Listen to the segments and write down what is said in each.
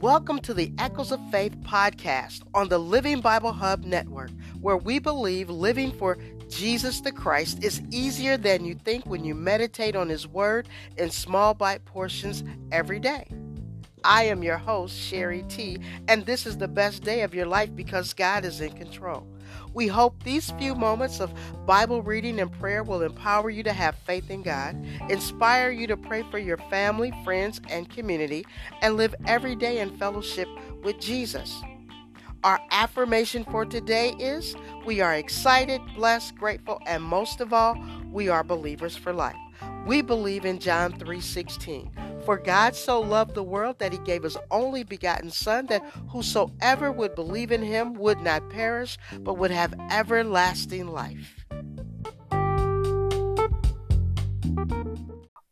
Welcome to the Echoes of Faith podcast on the Living Bible Hub Network, where we believe living for Jesus the Christ is easier than you think when you meditate on His Word in small bite portions every day. I am your host, Sherrie T, and this is the best day of your life because God is in control. We hope these few moments of Bible reading and prayer will empower you to have faith in God, inspire you to pray for your family, friends, and community, and live every day in fellowship with Jesus. Our affirmation for today is we are excited, blessed, grateful, and most of all, we are believers for life. We believe in John 3:16. For God so loved the world that he gave his only begotten Son, that whosoever would believe in him would not perish, but would have everlasting life.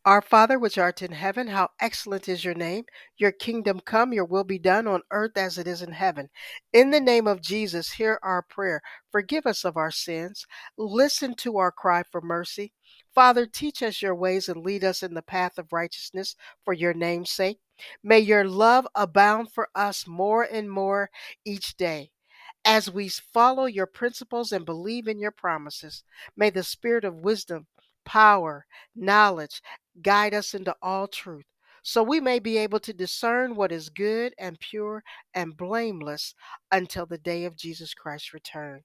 Our Father, which art in heaven, how excellent is your name. Your kingdom come, your will be done on earth as it is in heaven. In the name of Jesus, hear our prayer. Forgive us of our sins. Listen to our cry for mercy. Father, teach us your ways and lead us in the path of righteousness for your name's sake. May your love abound for us more and more each day. As we follow your principles and believe in your promises, may the spirit of wisdom, power, knowledge guide us into all truth, so we may be able to discern what is good and pure and blameless until the day of Jesus Christ's return.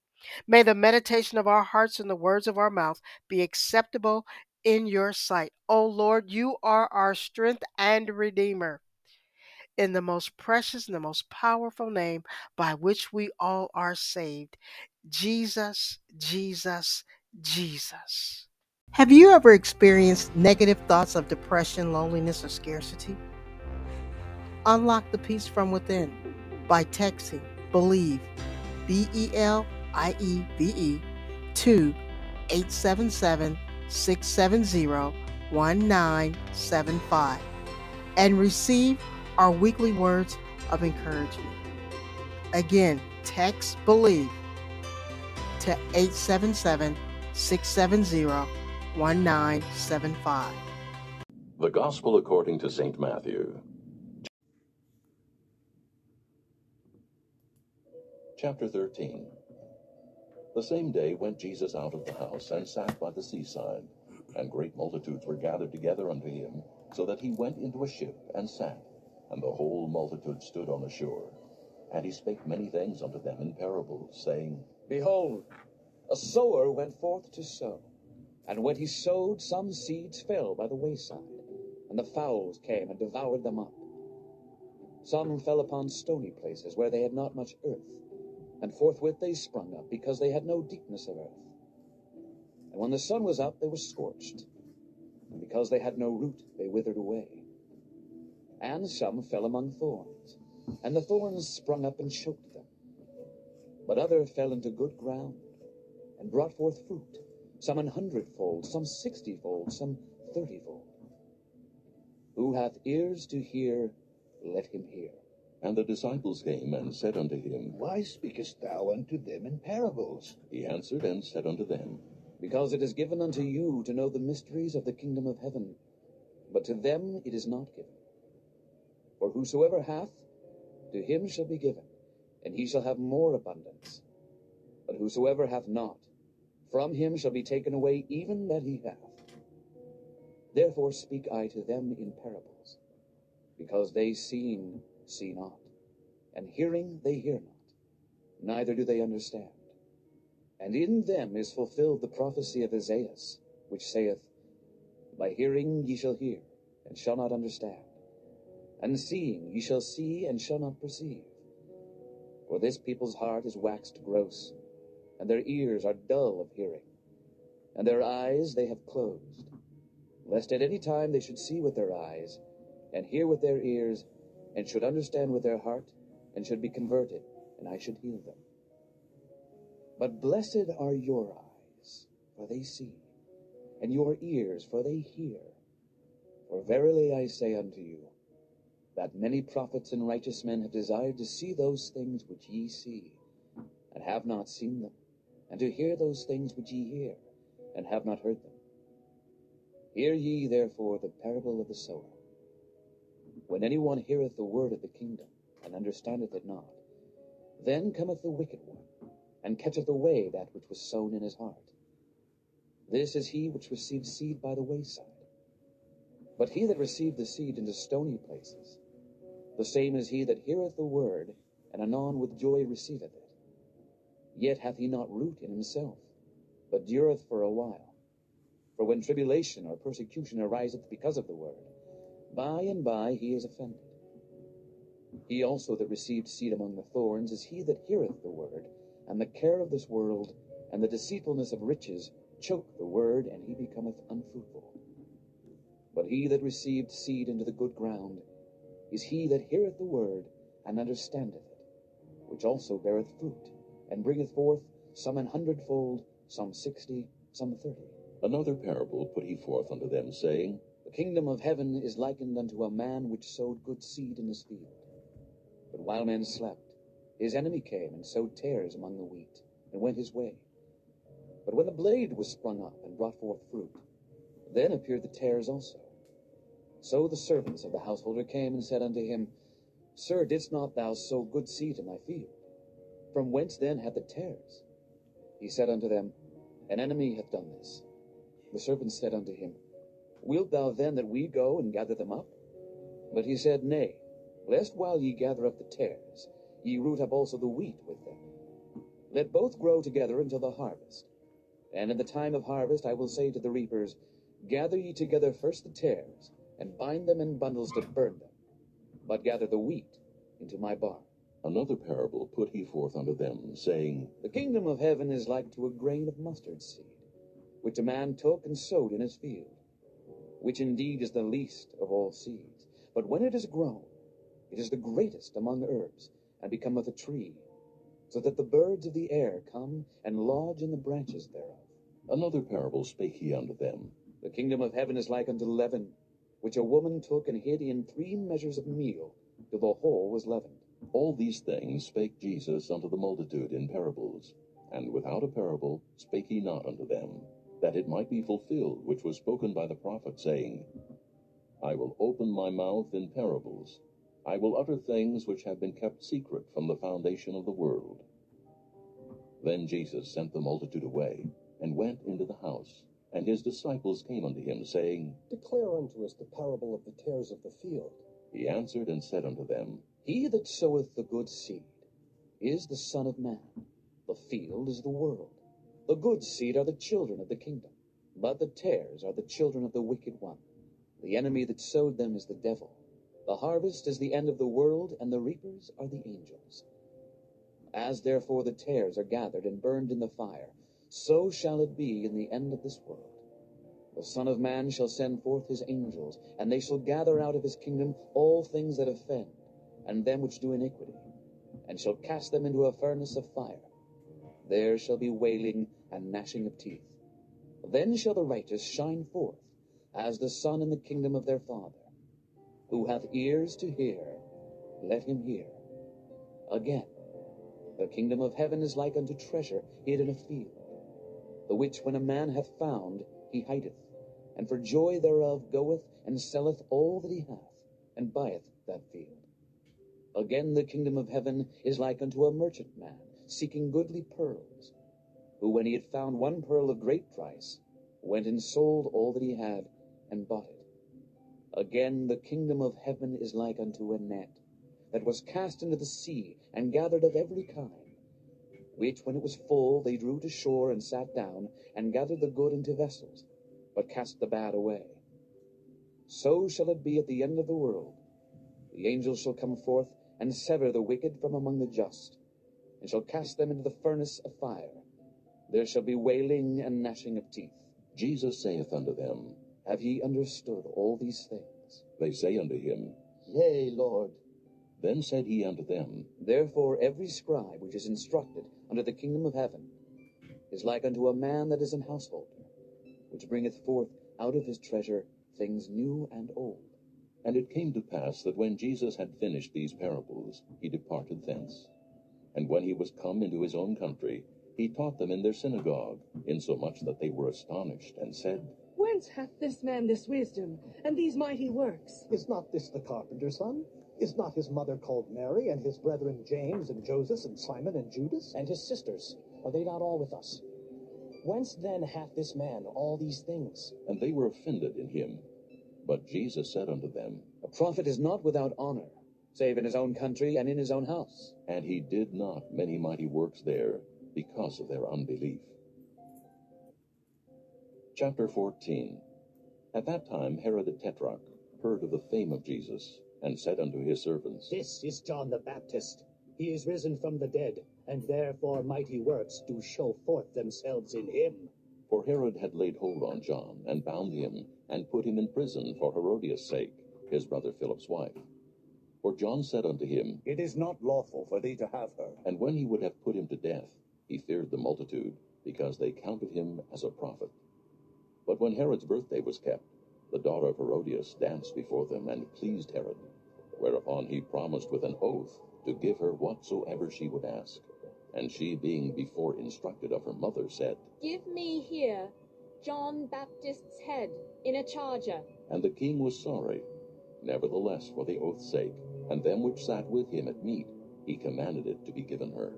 May the meditation of our hearts and the words of our mouth be acceptable in your sight. O Lord, you are our strength and redeemer. In the most precious and the most powerful name by which we all are saved Jesus, Jesus, Jesus. Have you ever experienced negative thoughts of depression, loneliness, or scarcity? Unlock the peace from within by texting Believe, B E L I E V E, to 877 670 1975 and receive our weekly words of encouragement. Again, text Believe to 877 670 1975. The Gospel according to St. Matthew. Chapter 13. The same day went Jesus out of the house and sat by the seaside, and great multitudes were gathered together unto him, so that he went into a ship and sat, and the whole multitude stood on the shore. And he spake many things unto them in parables, saying, Behold, a sower went forth to sow. And when he sowed, some seeds fell by the wayside, and the fowls came and devoured them up. Some fell upon stony places where they had not much earth and forthwith they sprung up, because they had no deepness of earth. And when the sun was up, they were scorched, and because they had no root, they withered away. And some fell among thorns, and the thorns sprung up and choked them. But other fell into good ground, and brought forth fruit, some an hundredfold, some sixtyfold, some thirtyfold. Who hath ears to hear, let him hear. And the disciples came and said unto him, Why speakest thou unto them in parables? He answered and said unto them, Because it is given unto you to know the mysteries of the kingdom of heaven, but to them it is not given. For whosoever hath, to him shall be given, and he shall have more abundance. But whosoever hath not, from him shall be taken away even that he hath. Therefore speak I to them in parables, because they seeing see not, and hearing they hear not, neither do they understand. And in them is fulfilled the prophecy of Esaias, which saith, By hearing ye shall hear, and shall not understand, and seeing ye shall see, and shall not perceive. For this people's heart is waxed gross, and their ears are dull of hearing, and their eyes they have closed, lest at any time they should see with their eyes, and hear with their ears, and should understand with their heart, and should be converted, and I should heal them. But blessed are your eyes, for they see, and your ears, for they hear. For verily I say unto you, that many prophets and righteous men have desired to see those things which ye see, and have not seen them, and to hear those things which ye hear, and have not heard them. Hear ye therefore the parable of the sower. When any one heareth the word of the kingdom, and understandeth it not. Then cometh the wicked one, and catcheth away that which was sown in his heart. This is he which received seed by the wayside. But he that received the seed into stony places, the same is he that heareth the word, and anon with joy receiveth it. Yet hath he not root in himself, but dureth for a while. For when tribulation or persecution ariseth because of the word, by and by he is offended. He also that received seed among the thorns is he that heareth the word, and the care of this world and the deceitfulness of riches choke the word, and he becometh unfruitful. But he that received seed into the good ground is he that heareth the word, and understandeth it, which also beareth fruit, and bringeth forth some an hundredfold, some sixty, some thirty. Another parable put he forth unto them, saying, The kingdom of heaven is likened unto a man which sowed good seed in his field. But while men slept, his enemy came and sowed tares among the wheat, and went his way. But when the blade was sprung up and brought forth fruit, then appeared the tares also. So the servants of the householder came and said unto him, Sir, didst not thou sow good seed in thy field? From whence then had the tares? He said unto them, An enemy hath done this. The servants said unto him, Wilt thou then that we go and gather them up? But he said, Nay, lest while ye gather up the tares, ye root up also the wheat with them. Let both grow together until the harvest. And in the time of harvest I will say to the reapers, Gather ye together first the tares, and bind them in bundles to burn them, but gather the wheat into my barn. Another parable put he forth unto them, saying, The kingdom of heaven is like to a grain of mustard seed, which a man took and sowed in his field, which indeed is the least of all seeds. But when it is grown, it is the greatest among herbs, and becometh a tree, so that the birds of the air come and lodge in the branches thereof. Another parable spake he unto them, The kingdom of heaven is like unto leaven, which a woman took and hid in three measures of meal, till the whole was leavened. All these things spake Jesus unto the multitude in parables, and without a parable spake he not unto them, that it might be fulfilled which was spoken by the prophet, saying, I will open my mouth in parables, I will utter things which have been kept secret from the foundation of the world. Then Jesus sent the multitude away, and went into the house. And his disciples came unto him, saying, Declare unto us the parable of the tares of the field. He answered and said unto them, He that soweth the good seed is the Son of Man. The field is the world. The good seed are the children of the kingdom, but the tares are the children of the wicked one. The enemy that sowed them is the devil. The harvest is the end of the world, and the reapers are the angels. As therefore the tares are gathered and burned in the fire, so shall it be in the end of this world. The Son of Man shall send forth his angels, and they shall gather out of his kingdom all things that offend, and them which do iniquity, and shall cast them into a furnace of fire. There shall be wailing and gnashing of teeth. Then shall the righteous shine forth as the sun in the kingdom of their Father. Who hath ears to hear, let him hear. Again, the kingdom of heaven is like unto treasure hid in a field, the which when a man hath found, he hideth, and for joy thereof goeth and selleth all that he hath, and buyeth that field. Again, the kingdom of heaven is like unto a merchant man seeking goodly pearls, who, when he had found one pearl of great price, went and sold all that he had, and bought it. Again, the kingdom of heaven is like unto a net that was cast into the sea, and gathered of every kind, which, when it was full, they drew to shore, and sat down, and gathered the good into vessels, but cast the bad away. So shall it be at the end of the world. The angels shall come forth, and sever the wicked from among the just, and shall cast them into the furnace of fire. There shall be wailing and gnashing of teeth. Jesus saith unto them, Have ye understood all these things? They say unto him, Yea, Lord. Then said he unto them, Therefore every scribe which is instructed unto the kingdom of heaven is like unto a man that is an householder, which bringeth forth out of his treasure things new and old. And it came to pass that when Jesus had finished these parables, he departed thence. And when he was come into his own country, he taught them in their synagogue, insomuch that they were astonished, and said, Whence hath this man this wisdom, and these mighty works? Is not this the carpenter's son? Is not his mother called Mary, and his brethren James and Joseph and Simon and Judas? And his sisters, are they not all with us? Whence then hath this man all these things? And they were offended in him. But Jesus said unto them, A prophet is not without honor, save in his own country and in his own house. And he did not many mighty works there because of their unbelief. Chapter 14 At that time Herod the Tetrarch heard of the fame of Jesus, and said unto his servants, This is John the Baptist. He is risen from the dead, and therefore mighty works do show forth themselves in him. For Herod had laid hold on John, and bound him, and put him in prison for Herodias' sake, his brother Philip's wife. For John said unto him, It is not lawful for thee to have her. And when he would have put him to death, he feared the multitude, because they counted him as a prophet. But when Herod's birthday was kept, the daughter of Herodias danced before them, and pleased Herod. Whereupon he promised with an oath to give her whatsoever she would ask. And she, being before instructed of her mother, said, Give me here John Baptist's head in a charger. And the king was sorry. Nevertheless, for the oath's sake, and them which sat with him at meat, he commanded it to be given her.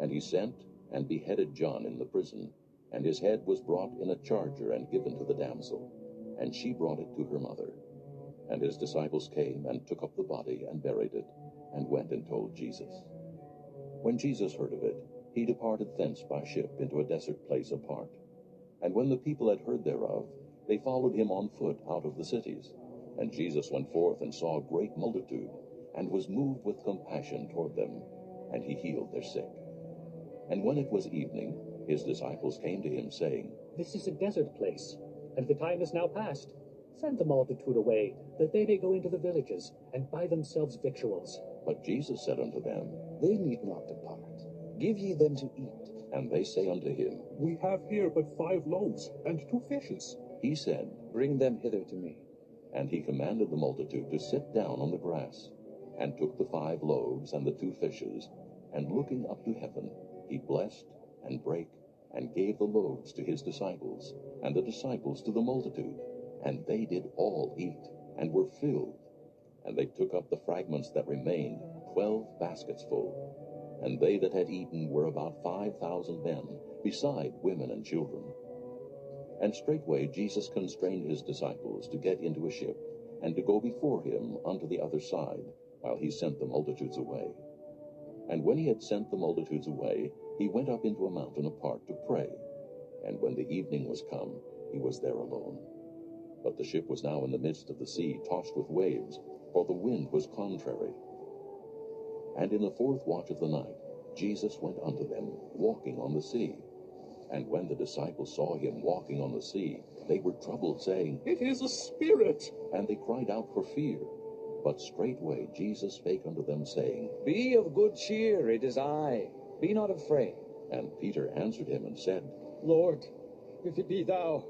And he sent and beheaded John in the prison, and his head was brought in a charger and given to the damsel, and she brought it to her mother. And his disciples came and took up the body and buried it, and went and told Jesus. When Jesus heard of it, he departed thence by ship into a desert place apart. And when the people had heard thereof, they followed him on foot out of the cities. And Jesus went forth and saw a great multitude, and was moved with compassion toward them, and he healed their sick. And when it was evening, his disciples came to him, saying, This is a desert place, and the time is now past. Send the multitude away, that they may go into the villages, and buy themselves victuals. But Jesus said unto them, They need not depart. Give ye them to eat. And they say unto him, We have here but five loaves and two fishes. He said, Bring them hither to me. And he commanded the multitude to sit down on the grass, and took the five loaves and the two fishes, and looking up to heaven, he blessed, and brake, and gave the loaves to his disciples, and the disciples to the multitude. And they did all eat, and were filled. And they took up the fragments that remained, twelve baskets full. And they that had eaten were about five thousand men, beside women and children. And straightway Jesus constrained his disciples to get into a ship, and to go before him unto the other side, while he sent the multitudes away. And when he had sent the multitudes away, he went up into a mountain apart to pray. And when the evening was come, he was there alone. But the ship was now in the midst of the sea, tossed with waves, for the wind was contrary. And in the fourth watch of the night, Jesus went unto them, walking on the sea. And when the disciples saw him walking on the sea, they were troubled, saying, It is a spirit. And they cried out for fear. But straightway Jesus spake unto them, saying, Be of good cheer, it is I. Be not afraid. And Peter answered him and said, Lord, if it be thou,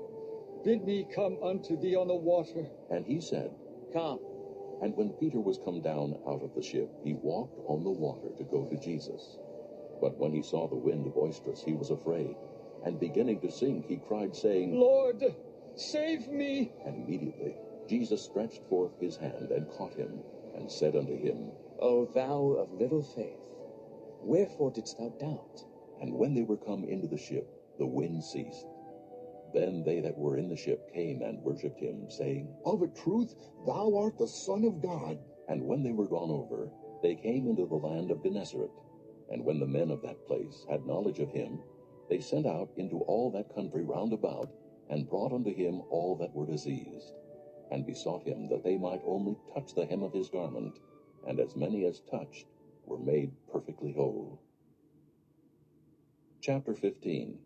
bid me come unto thee on the water. And he said, Come. And when Peter was come down out of the ship, he walked on the water to go to Jesus. But when he saw the wind boisterous, he was afraid. And beginning to sink, he cried, saying, Lord, save me. And immediately Jesus stretched forth his hand and caught him, and said unto him, O thou of little faith, wherefore didst thou doubt? And when they were come into the ship, the wind ceased. Then they that were in the ship came and worshipped him, saying, Of a truth, thou art the Son of God. And when they were gone over, they came into the land of Gennesaret. And when the men of that place had knowledge of him, they sent out into all that country round about, and brought unto him all that were diseased, and besought him that they might only touch the hem of his garment, and as many as touched were made perfectly whole. Chapter 15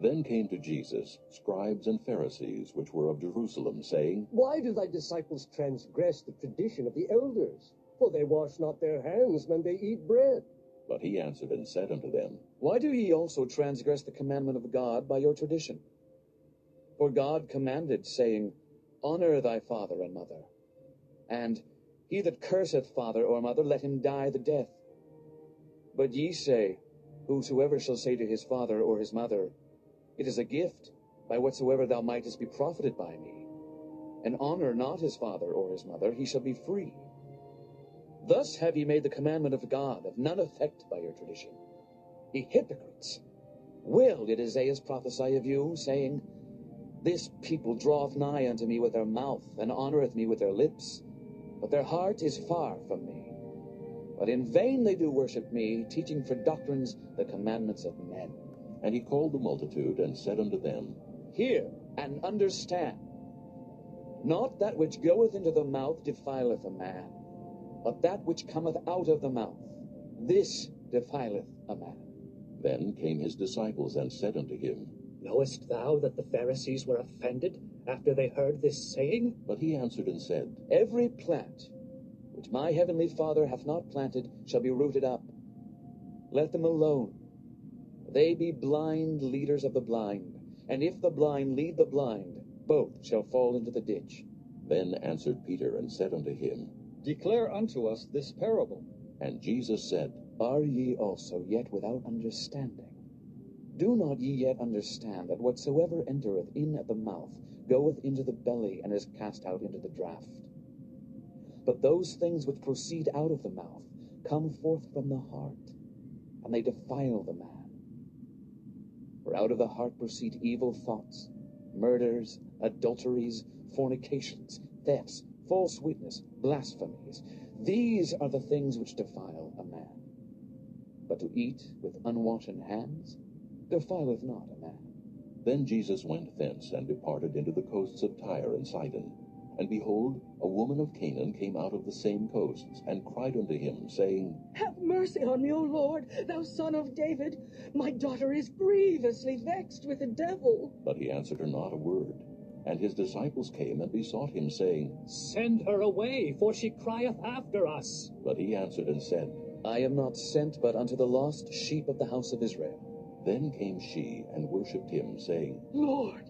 Then came to Jesus scribes and Pharisees which were of Jerusalem, saying, Why do thy disciples transgress the tradition of the elders? For they wash not their hands when they eat bread. But he answered and said unto them, Why do ye also transgress the commandment of God by your tradition? For God commanded, saying, Honor thy father and mother. And he that curseth father or mother, let him die the death. But ye say, Whosoever shall say to his father or his mother, It is a gift, by whatsoever thou mightest be profited by me, and honor not his father or his mother, he shall be free. Thus have ye made the commandment of God of none effect by your tradition. Ye hypocrites! Well did Isaiah prophesy of you, saying, This people draweth nigh unto me with their mouth, and honoureth me with their lips, but their heart is far from me. But in vain they do worship me, teaching for doctrines the commandments of men. And he called the multitude, and said unto them, Hear and understand. Not that which goeth into the mouth defileth a man, but that which cometh out of the mouth, this defileth a man. Then came his disciples, and said unto him, Knowest thou that the Pharisees were offended after they heard this saying? But he answered and said, Every plant which my heavenly Father hath not planted shall be rooted up. Let them alone. They be blind leaders of the blind, and if the blind lead the blind, both shall fall into the ditch. Then answered Peter and said unto him, Declare unto us this parable. And Jesus said, Are ye also yet without understanding? Do not ye yet understand that whatsoever entereth in at the mouth goeth into the belly and is cast out into the draught? But those things which proceed out of the mouth come forth from the heart, and they defile the man. For out of the heart proceed evil thoughts, murders, adulteries, fornications, thefts, false witness, blasphemies. These are the things which defile a man. But to eat with unwashen hands defileth not a man. Then Jesus went thence, and departed into the coasts of Tyre and Sidon. And behold, a woman of Canaan came out of the same coasts, and cried unto him, saying, Have mercy on me, O Lord, thou son of David. My daughter is grievously vexed with the devil. But he answered her not a word. And his disciples came and besought him, saying, Send her away, for she crieth after us. But he answered and said, I am not sent but unto the lost sheep of the house of Israel. Then came she and worshipped him, saying, Lord,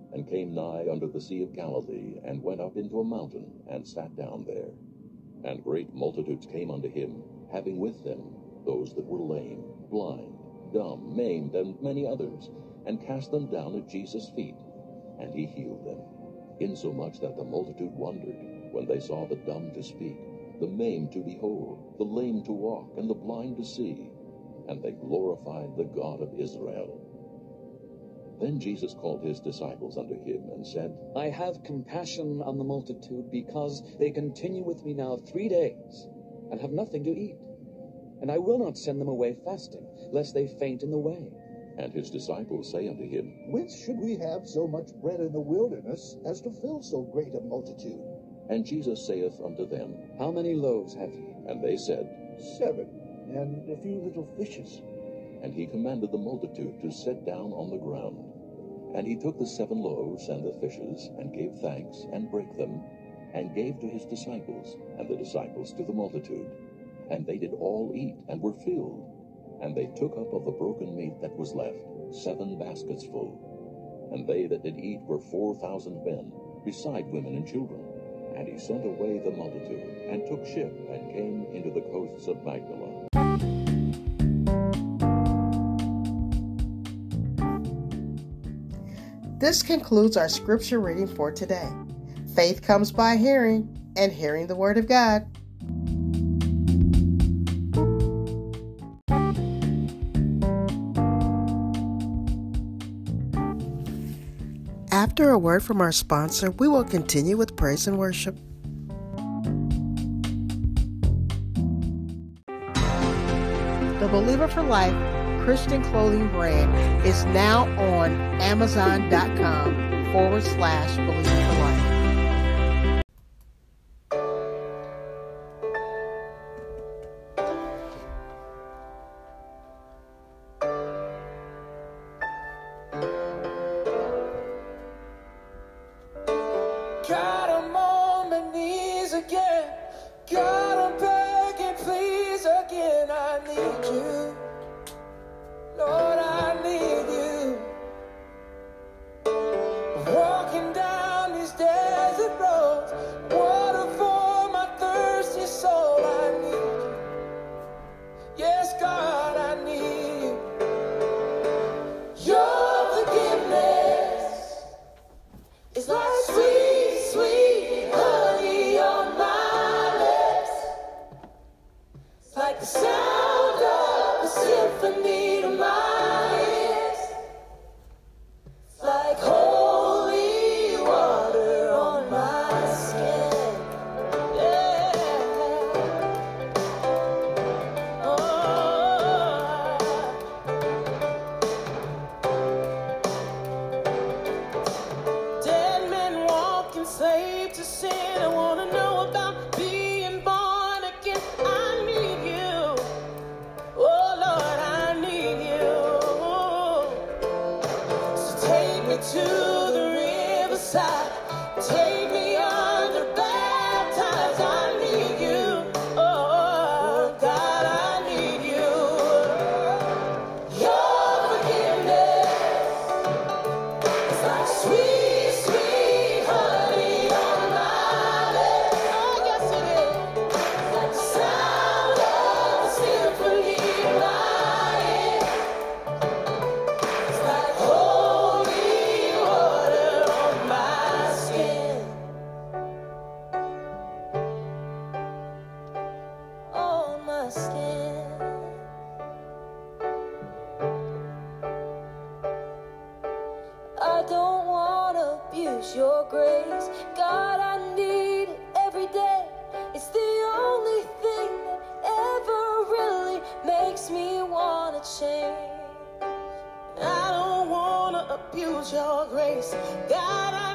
and came nigh unto the Sea of Galilee, and went up into a mountain, and sat down there. And great multitudes came unto him, having with them those that were lame, blind, dumb, maimed, and many others, and cast them down at Jesus' feet, and he healed them. Insomuch that the multitude wondered, when they saw the dumb to speak, the maimed to behold, the lame to walk, and the blind to see. And they glorified the God of Israel. Then Jesus called his disciples unto him, and said, I have compassion on the multitude, because they continue with me now three days, and have nothing to eat. And I will not send them away fasting, lest they faint in the way. And his disciples say unto him, Whence should we have so much bread in the wilderness as to fill so great a multitude? And Jesus saith unto them, How many loaves have ye? And they said, Seven, and a few little fishes. And he commanded the multitude to sit down on the ground. And he took the seven loaves and the fishes, and gave thanks, and brake them, and gave to his disciples, and the disciples to the multitude. And they did all eat, and were filled. And they took up of the broken meat that was left seven baskets full. And they that did eat were four thousand men, beside women and children. And he sent away the multitude, and took ship, and came into the coasts of Magdala. This concludes our scripture reading for today. Faith comes by hearing, and hearing the Word of God. After a word from our sponsor, we will continue with praise and worship. The Believer for Life Christian clothing brand is now on Amazon.com forward slash Believer for Life. was your grace. God, I need it every day. It's the only thing that ever really makes me want to change. I don't want to abuse your grace. God, I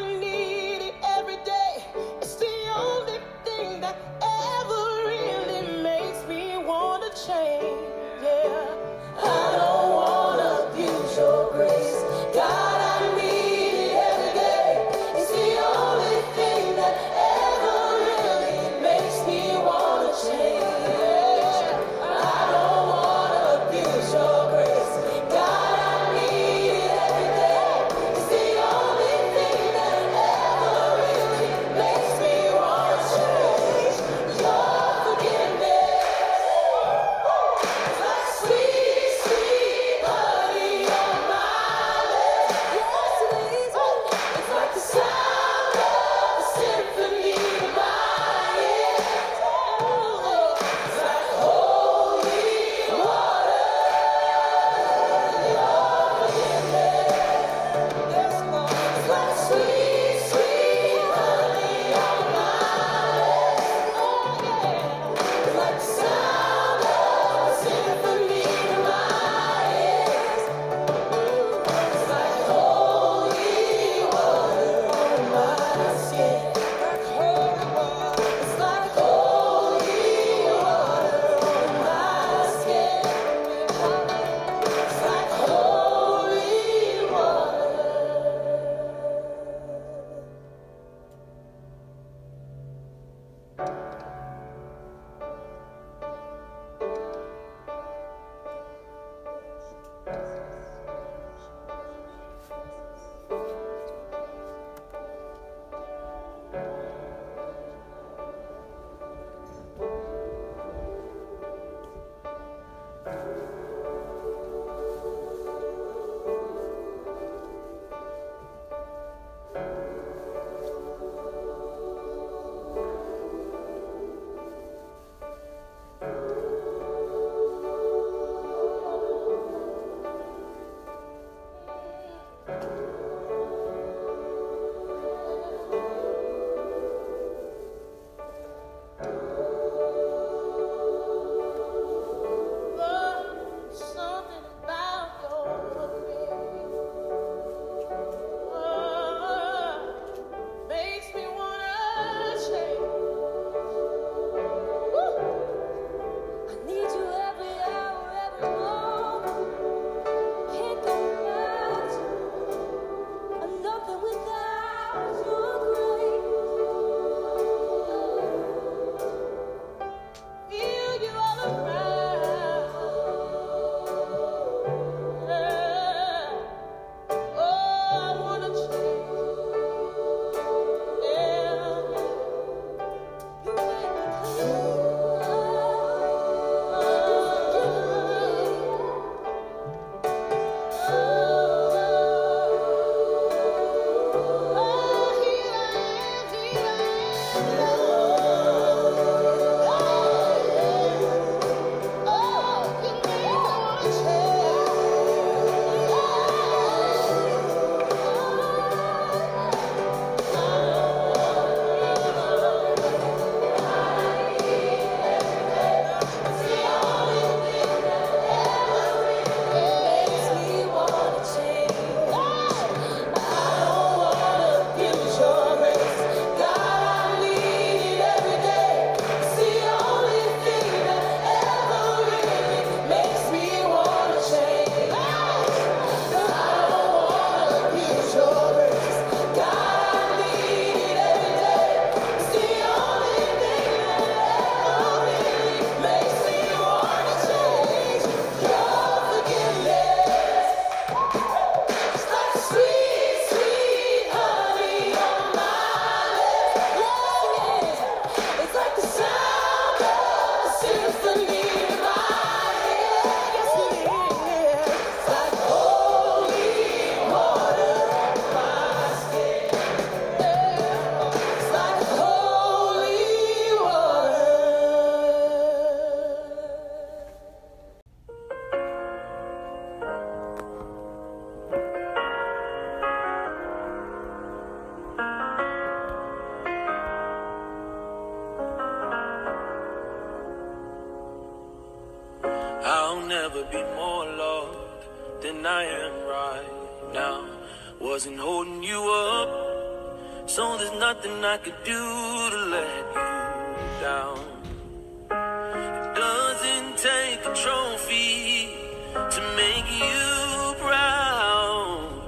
take a trophy to make you proud.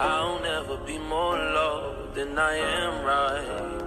I'll never be more loved than I am right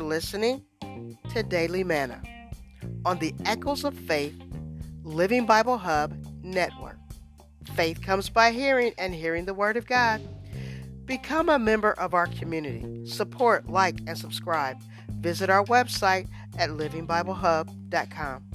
for listening to Daily Manna on the Echoes of Faith Living Bible Hub Network. Faith comes by hearing, and hearing the Word of God. Become a member of our community. Support, like, and subscribe. Visit our website at livingbiblehub.com.